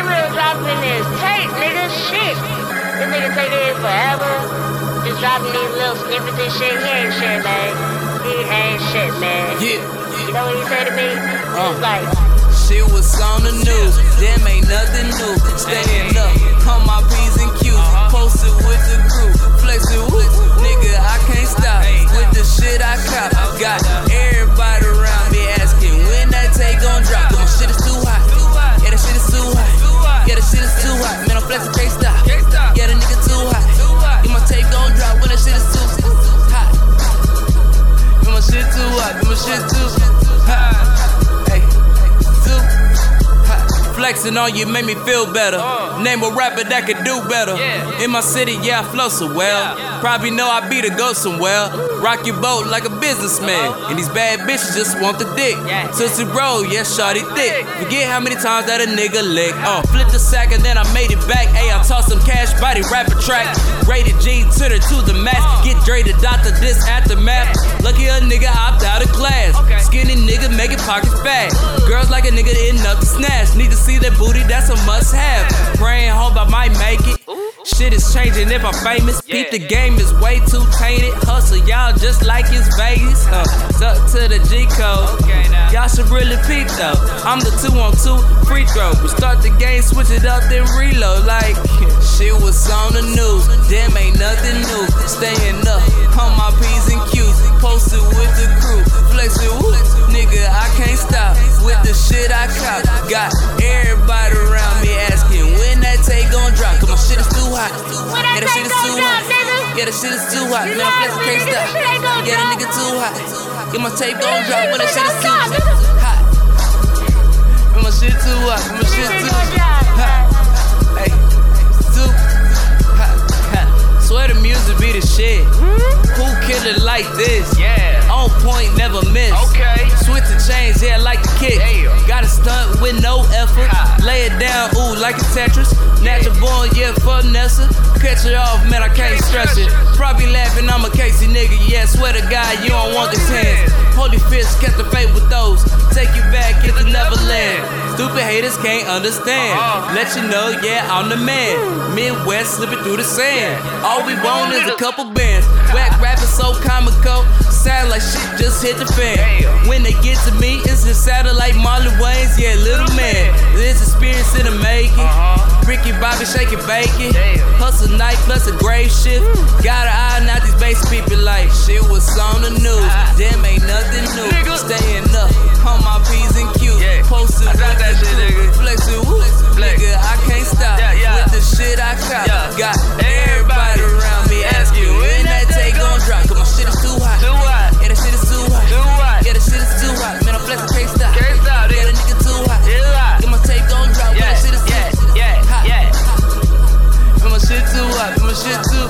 Gabriel dropping this tape, nigga. Shit. This nigga take it forever. Just dropping these little snippets and shit. He ain't shit, man. He ain't shit, man. Yeah. You know what he said to me? Uh. He's like, Shit was on the news, damn ain't nothing new. Staying up, Come on my flexing, can't stop. Yeah, the nigga too hot. Yeah, my tape gon' drop when that shit is too hot. Yeah, my shit too hot. Yeah, my shit too Flexing on you made me feel better. Uh. Name a rapper that could do better. In my city, yeah, I flow so well. Probably know I be the go somewhere. Rock your boat like a businessman. Uh-huh. And these bad bitches just want the dick. Tootsie roll, yeah, shawty thick. Forget how many times that a nigga lick. Uh, flip the sack and then I made it back. Hey, I tossed some cash, body rapper track. Rated G to the to the max. Uh. Get Dre the doctor, this aftermath. Lucky a nigga opt out of class. Skinny nigga making pockets fat. Girls like a nigga in the must have. Praying hope I might make it. Shit is changing if I'm famous. Beat the game is way too tainted. Hustle y'all just like it's Vegas. Uh, to the G code. Y'all should really peep though. I'm the two on two free throw. We start the game, switch it up, then reload. Like shit was on the news. Damn, ain't nothing new. Staying up hot. That Yeah, the shit is too hot. Yeah, the shit is too hot. Man, I'm flexing, ain't gon' Yeah, the nigga too hot. Yeah, my tape gon' drop when the ain't shit is too hot. Yeah, my shit too hot. My shit too hot. Hey, too hot. Swear the music be the shit. Who kill it like this? Like a Tetris. Natural born, yeah, for Nessa. Catch it off, man, I can't stress it. Probably laughing, I'm a Casey nigga, yeah, swear to God, you don't want these hands. Holy fist, catch the fate with those. Take you back, the Neverland. Stupid haters can't understand. Let you know, yeah, I'm the man. Midwest slipping through the sand. All we want is a couple bands. Whack rapping so comical. Sound like shit just hit the fan. When they get to me, it's just sounding like Marlon Wayans, yeah, little man. Ricky Bobby shaking bacon. Hustle night plus a grave shift. Got an eye, not these base people like shit was on the news. Too hot. My shit too